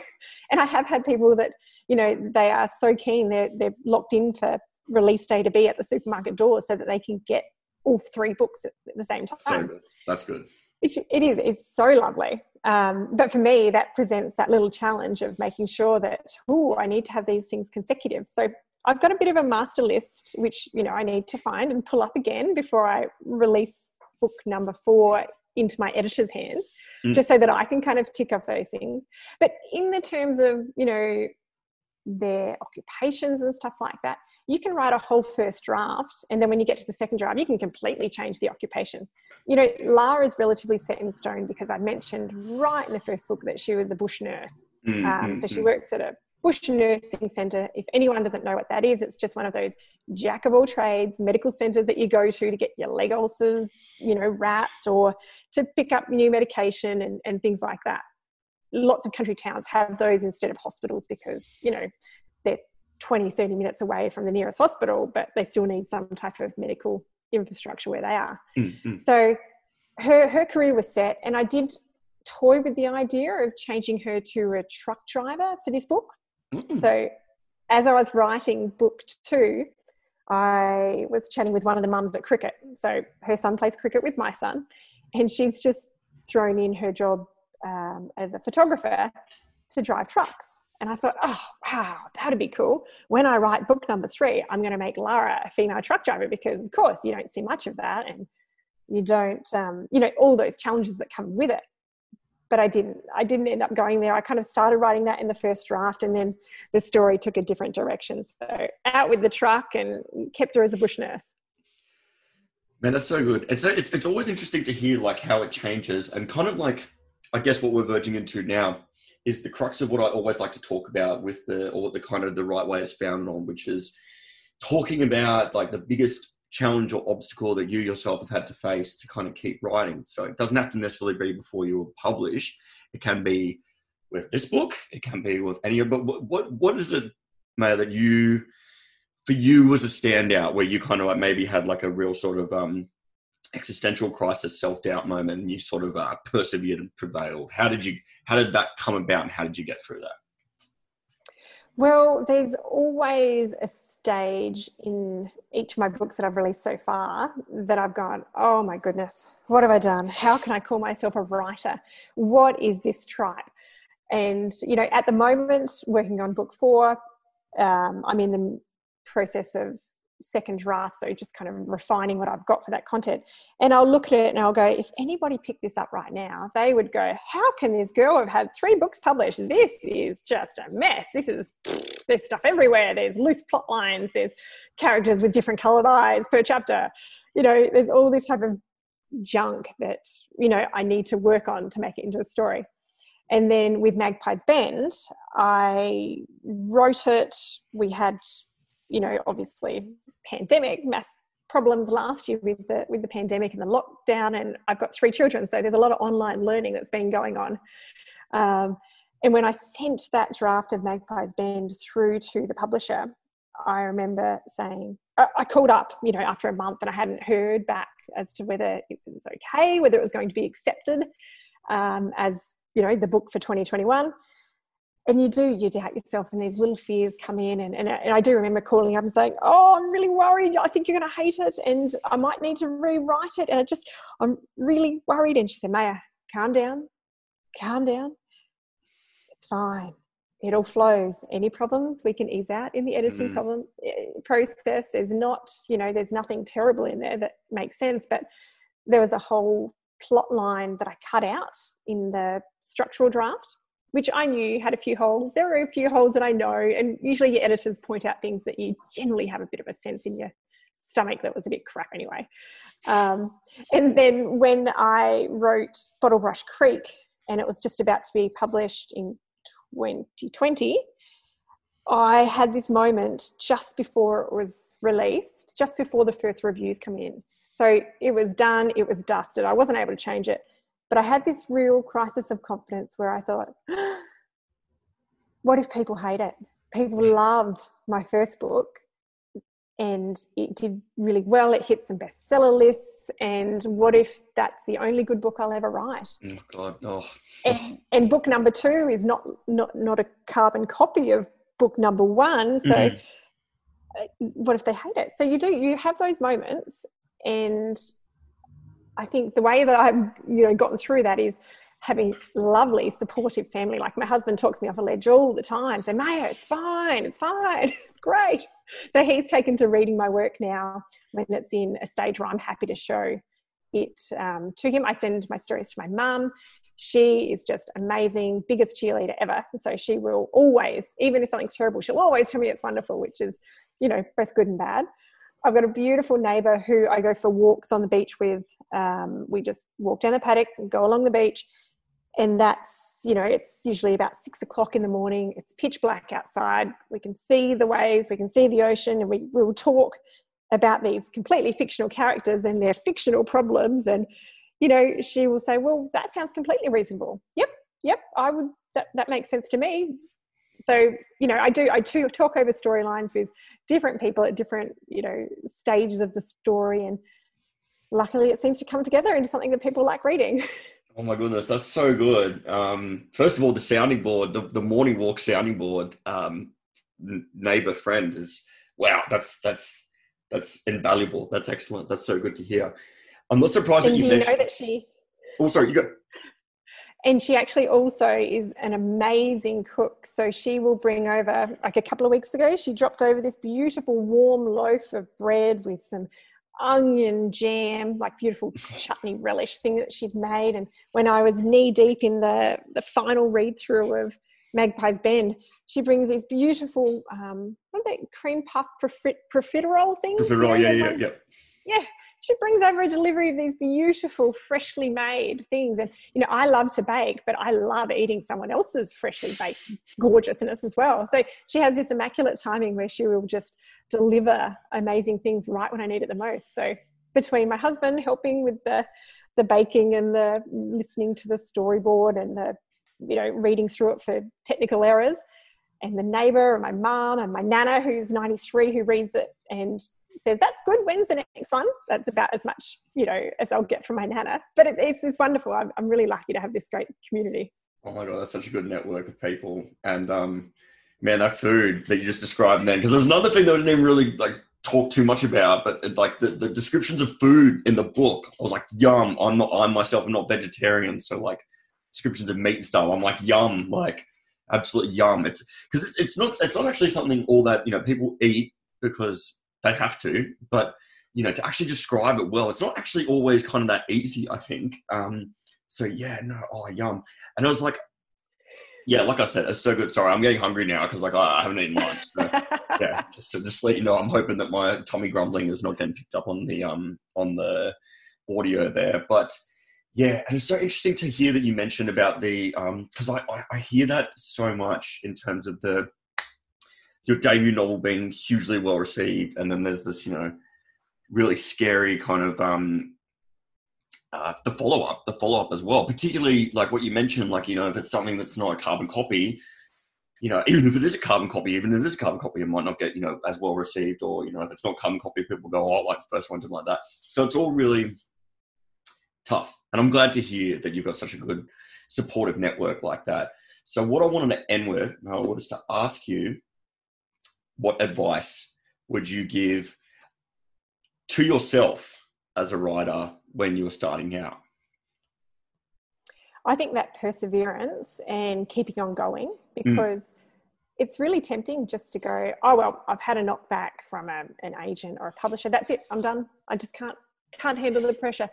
And I have had people that, you know, they are so keen, they're, they're locked in for release day to be at the supermarket door so that they can get all three books at the same time. So good. That's good. It, it is. It's so lovely. Um, but for me, that presents that little challenge of making sure that, oh, I need to have these things consecutive. So I've got a bit of a master list, which you know I need to find and pull up again before I release book number four into my editor's hands, mm. just so that I can kind of tick off those things. But in the terms of you know their occupations and stuff like that, you can write a whole first draft, and then when you get to the second draft, you can completely change the occupation. You know, Lara is relatively set in stone because I mentioned right in the first book that she was a bush nurse. Mm-hmm. Um, so she mm. works at a Bush Nursing Centre, if anyone doesn't know what that is, it's just one of those jack of all trades medical centres that you go to to get your leg ulcers, you know, wrapped or to pick up new medication and, and things like that. Lots of country towns have those instead of hospitals because, you know, 20, 30 minutes away from the nearest hospital, but they still need some type of medical infrastructure where they are. Mm-hmm. So her, her career was set, and I did toy with the idea of changing her to a truck driver for this book Mm. So, as I was writing book two, I was chatting with one of the mums at cricket. So, her son plays cricket with my son, and she's just thrown in her job um, as a photographer to drive trucks. And I thought, oh, wow, that'd be cool. When I write book number three, I'm going to make Lara a female truck driver because, of course, you don't see much of that. And you don't, um, you know, all those challenges that come with it but I didn't. I didn't end up going there. I kind of started writing that in the first draft, and then the story took a different direction. So out with the truck and kept her as a bush nurse. Man, that's so good. It's it's it's always interesting to hear like how it changes, and kind of like I guess what we're verging into now is the crux of what I always like to talk about with the or the kind of the right way is found on, which is talking about like the biggest challenge or obstacle that you yourself have had to face to kind of keep writing. So it doesn't have to necessarily be before you publish. It can be with this book. It can be with any. But what what, what is it, Maya, that you for you was a standout where you kind of like maybe had like a real sort of um existential crisis, self doubt moment, and you sort of uh, persevered and prevailed. How did you? How did that come about, and how did you get through that? Well, there's always a stage in each of my books that I've released so far that I've gone, oh my goodness, what have I done? How can I call myself a writer? What is this tripe? And, you know, at the moment, working on book four, um, I'm in the process of second draft, so just kind of refining what I've got for that content. And I'll look at it and I'll go, if anybody picked this up right now, they would go, How can this girl have had three books published? This is just a mess. This is, there's stuff everywhere. There's loose plot lines, there's characters with different colored eyes per chapter. You know, there's all this type of junk that, you know, I need to work on to make it into a story. And then with Magpie's Bend, I wrote it. We had, you know, obviously pandemic, mass problems last year with the with the pandemic and the lockdown. And I've got three children, so there's a lot of online learning that's been going on. Um, and when I sent that draft of Magpie's Bend through to the publisher, I remember saying, I called up, you know, after a month and I hadn't heard back as to whether it was okay, whether it was going to be accepted um, as you know the book for 2021 and you do you doubt yourself and these little fears come in and, and, and i do remember calling up and saying oh i'm really worried. I think you're going to hate it and i might need to rewrite it. And i just i'm really worried. And she said maya calm down. Calm down. It's fine. It all flows. Any problems we can ease out in the editing mm. problem eh, process. There's not you know there's nothing terrible in there that makes sense. But there was a whole plot line that i cut out in the structural draft, which I knew had a few holes. There are a few holes that I know, and usually your editors point out things that you generally have a bit of a sense in your stomach that was a bit crap anyway. Um, and then when I wrote Bottlebrush Creek, and it was just about to be published in 2020, I had this moment just before it was released, just before the first reviews come in. So it was done, it was dusted. I wasn't able to change it. But I had this real crisis of confidence where I thought, *gasps* what if people hate it? People mm. loved my first book and it did really well. It hit some bestseller lists. And what if that's the only good book I'll ever write? Oh God, no. And, and book number two is not, not, not a carbon copy of book number one. So mm what if they hate it? So you do, you have those moments and I think the way that I've you know gotten through that is having lovely supportive family. Like my husband talks me off a ledge all the time, say, Maya, it's fine, it's fine, *laughs* it's great. So he's taken to reading my work now when it's in a stage where I'm happy to show it um, to him. I send my stories to my mum. She is just amazing, biggest cheerleader ever. So she will always, even if something's terrible, she'll always tell me it's wonderful, which is, you know, both good and bad. I've got a beautiful neighbour who I go for walks on the beach with. Um, we just walk down the paddock and go along the beach. And that's, you know, it's usually about six o'clock in the morning. It's pitch black outside. We can see the waves, we can see the ocean, and we will talk about these completely fictional characters and their fictional problems. And, you know, she will say, Well, that sounds completely reasonable. Yep, yep, I would, that, that makes sense to me so you know i do i do talk over storylines with different people at different you know stages of the story and luckily it seems to come together into something that people like reading. *laughs* Oh my goodness that's so good. Um, first of all the sounding board the, the morning walk sounding board um, neighbor friend is wow that's that's that's invaluable. That's excellent. That's so good to hear. I'm not surprised and that you, you know that she oh sorry you got and she actually also is an amazing cook. So she will bring over, like a couple of weeks ago, she dropped over this beautiful warm loaf of bread with some onion jam, like beautiful chutney relish thing that she'd made. And when I was knee deep in the, the final read through of Magpie's Bend, she brings these beautiful, um, what are they, cream puff profit, profiterole things? Profiterole, yeah, yeah, yeah. Yeah, she brings over a delivery of these beautiful, freshly made things. And, you know, I love to bake, but I love eating someone else's freshly baked gorgeousness as well. So she has this immaculate timing where she will just deliver amazing things right when I need it the most. So between my husband helping with the, the baking and the listening to the storyboard and the, you know, reading through it for technical errors, and the neighbor and my mom and my nana who's 93 who reads it and says that's good. When's the next one? That's about as much you know as i'll get from my nana. But it, it's, it's wonderful. I'm, I'm really lucky to have this great community. Oh my god that's such a good network of people. And um man that food that you just described then because there was another thing that I didn't even really like talk too much about but it, like the, the descriptions of food in the book i was like yum. I'm not i myself am not vegetarian. So like descriptions of meat and stuff i'm like yum like absolutely yum. It's because it's, it's not it's not actually something all that you know people eat because they have to, but you know, to actually describe it well, it's not actually always kind of that easy. I think. Um, so yeah, no, oh yum, and I was like, yeah, like I said, it's so good. Sorry, I'm getting hungry now because like I haven't eaten lunch. So, *laughs* yeah, just to just let you know, I'm hoping that my tummy grumbling is not getting picked up on the um on the audio there. But yeah, and it's so interesting to hear that you mentioned about the um because I, I I hear that so much in terms of the your debut novel being hugely well received, and then there's this you know really scary kind of um uh, the follow up, the follow up as well, particularly like what you mentioned, like, you know, if it's something that's not a carbon copy, you know, even if it is a carbon copy, even if it is a carbon copy, it might not get, you know, as well received, or, you know, if it's not carbon copy, people go, oh, like the first one, something like that. So it's all really tough. And I'm glad to hear that you've got such a good supportive network like that. So what I wanted to end with, I was to ask you, what advice would you give to yourself as a writer when you were starting out? I think that perseverance and keeping on going because mm. it's really tempting just to go, oh well, I've had a knockback from a, an agent or a publisher. That's it. I'm done. I just can't can't handle the pressure.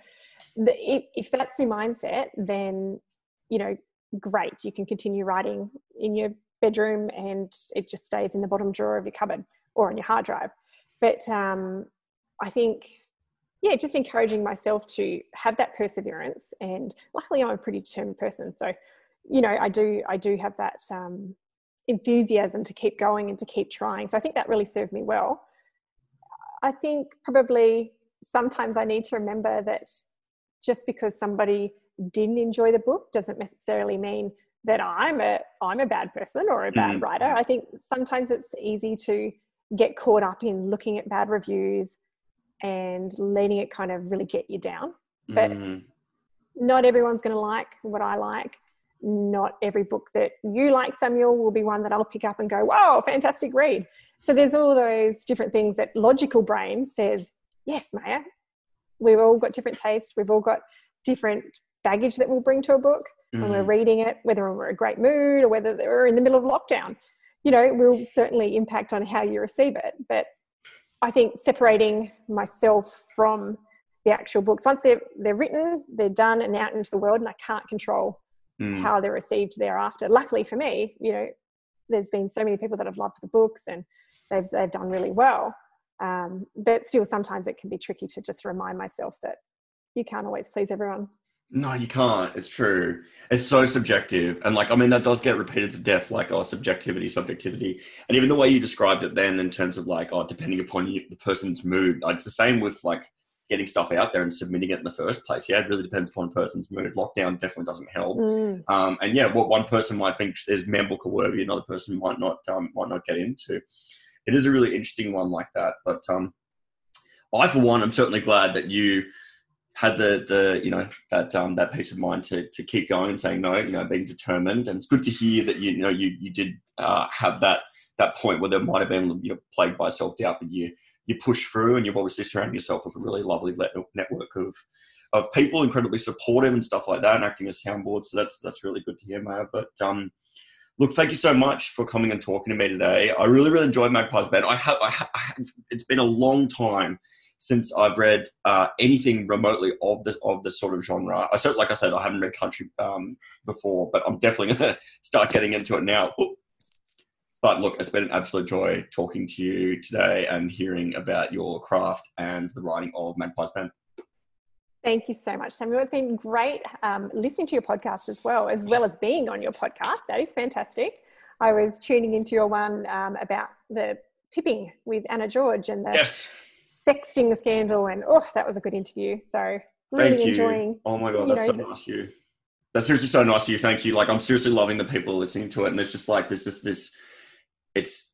The, if, if that's your mindset, then you know, great. You can continue writing in your bedroom and it just stays in the bottom drawer of your cupboard or on your hard drive. But um, I think yeah, just encouraging myself to have that perseverance. And luckily, I'm a pretty determined person, so you know, I do I do have that um, enthusiasm to keep going and to keep trying. So I think that really served me well. I think probably sometimes I need to remember that just because somebody didn't enjoy the book doesn't necessarily mean that I'm a I'm a bad person or a bad mm. writer. I think sometimes it's easy to get caught up in looking at bad reviews and letting it kind of really get you down. But mm. not everyone's going to like what I like. Not every book that you like, Samuel, will be one that I'll pick up and go, wow, fantastic read. So there's all those different things that logical brain says, yes, Maya, we've all got different tastes. We've all got different baggage that we'll bring to a book mm. when we're mm. reading it, whether we're in a great mood or whether we're in the middle of lockdown. You know, it will certainly impact on how you receive it. But I think separating myself from the actual books once they're they're written, they're done and out into the world, and I can't control mm. how they're received thereafter. Luckily for me, you know, there's been so many people that have loved the books and they've they've done really well. Um, but still, sometimes it can be tricky to just remind myself that you can't always please everyone. No, you can't. It's true. It's so subjective. And like, I mean, that does get repeated to death, like, oh, subjectivity, subjectivity. And even the way you described it then in terms of like, oh, depending upon you, the person's mood, it's the same with like getting stuff out there and submitting it in the first place. Yeah, it really depends upon a person's mood. Lockdown definitely doesn't help. Mm. Um, and yeah, what one person might think is book worthy, another person might not, um, might not get into. It is a really interesting one like that. But um, I, for one, I'm certainly glad that you had the the you know that um, that peace of mind to to keep going and saying no, you know, being determined. And it's good to hear that you, you know you you did uh, have that that point where there might have been you know plagued by self doubt, but you you push through, and you've obviously surrounded yourself with a really lovely network of of people, incredibly supportive and stuff like that, and acting as soundboard. So that's that's really good to hear, Maya. But um, look, thank you so much for coming and talking to me today. I really really enjoyed Magpie's have, I have, I have it's been a long time since I've read uh, anything remotely of the of the sort of genre. I so like I said, I haven't read country um, before, but I'm definitely going *laughs* to start getting into it now. But look, it's been an absolute joy talking to you today and hearing about your craft and the writing of Magpie's Bend. Thank you so much, Samuel. It's been great um, listening to your podcast as well, as well as being on your podcast. That is fantastic. I was tuning into your one um, about the tipping with Anna George and the yes sexting scandal, and oh, that was a good interview. So really Thank you. enjoying. Oh my god, that's know, so nice of you. That's seriously so nice of you. Thank you. Like I'm seriously loving the people listening to it, and it's just like there's just this. It's,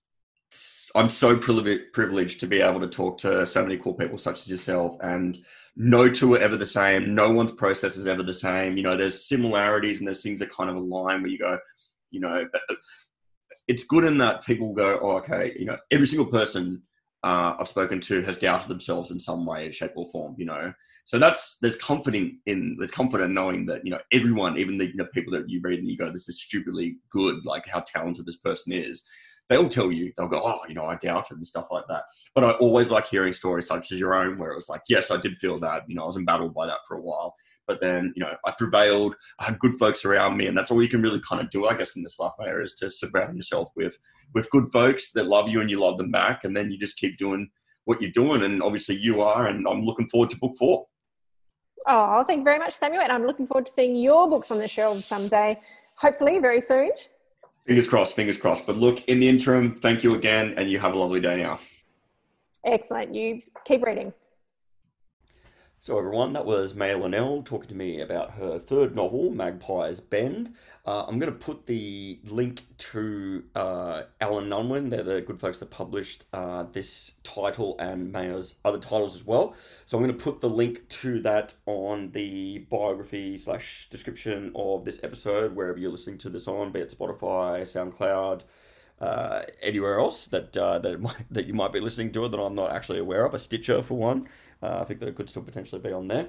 it's I'm so privileged to be able to talk to so many cool people such as yourself, and no two are ever the same. No one's process is ever the same. You know, there's similarities and there's things that kind of align where you go, you know, but it's good in that people go, oh, okay, you know, every single person uh, I've spoken to has doubted themselves in some way, shape, or form. You know, so that's there's comforting in there's comfort in knowing that you know everyone, even the you know, people that you read and you go, this is stupidly good, like how talented this person is. They'll tell you, they'll go, oh, you know, I doubt it and stuff like that. But I always like hearing stories such as your own, where it was like, yes, I did feel that, you know, I was embattled by that for a while. But then, you know, I prevailed. I had good folks around me, and that's all you can really kind of do, I guess, in this life, Maya, is to surround yourself with with good folks that love you and you love them back, and then you just keep doing what you're doing. And obviously, you are, and I'm looking forward to book four. Oh, thank you very much, Samuel. And I'm looking forward to seeing your books on the shelves someday, hopefully very soon. Fingers crossed, fingers crossed. But look, in the interim, thank you again, and you have a lovely day now. Excellent. You keep reading. So, everyone, that was Maya Linnell talking to me about her third novel, Magpie's Bend. Uh, I'm going to put the link to uh, Allen Unwin. They're the good folks that published uh, this title and Maya's other titles as well. So, I'm going to put the link to that on the biography slash description of this episode, wherever you're listening to this on, be it Spotify, SoundCloud. Uh, anywhere else that uh, that might, *laughs* that you might be listening to it that I'm not actually aware of, a Stitcher for one. Uh, I think that it could still potentially be on there.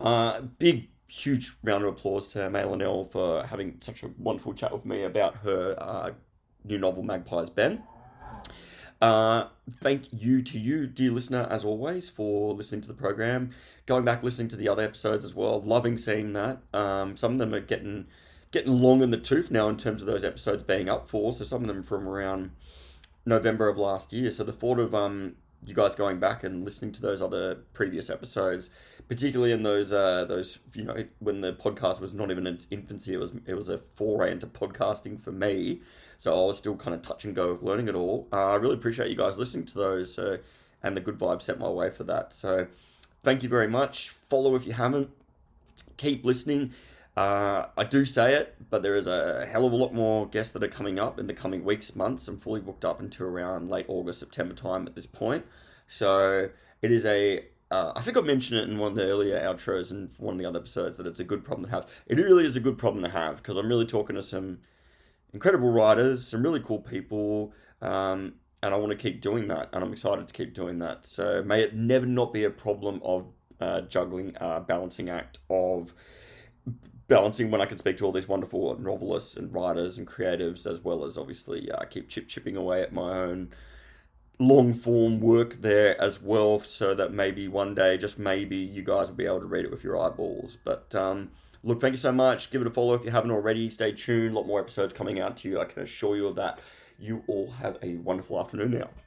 Uh, big, huge round of applause to Maya Linnell for having such a wonderful chat with me about her uh, new novel, Magpie's Bend. Uh, thank you to you, dear listener, as always, for listening to the program. Going back, listening to the other episodes as well. Loving seeing that. Um, some of them are getting getting long in the tooth now in terms of those episodes being up for. So some of them from around November of last year. So the thought of um, you guys going back and listening to those other previous episodes, particularly in those uh, those you know when the podcast was not even in its infancy, it was it was a foray into podcasting for me. So I was still kind of touch and go with learning it all. Uh, I really appreciate you guys listening to those, so, and the good vibes set my way for that. So thank you very much. Follow if you haven't. Keep listening. Uh, I do say it, but there is a hell of a lot more guests that are coming up in the coming weeks, months. I'm fully booked up until around late August, September time at this point. So it is a. Uh, I think I mentioned it in one of the earlier outros and one of the other episodes that it's a good problem to have. It really is a good problem to have because I'm really talking to some incredible writers, some really cool people, um, and I want to keep doing that, and I'm excited to keep doing that. So may it never not be a problem of uh, juggling, uh, balancing act of balancing when I can speak to all these wonderful novelists and writers and creatives, as well as obviously uh, keep chip chipping away at my own long form work there as well, so that maybe one day, just maybe, you guys will be able to read it with your eyeballs. But um, look, thank you so much. Give it a follow if you haven't already. Stay tuned. A lot more episodes coming out to you. I can assure you of that. You all have a wonderful afternoon now.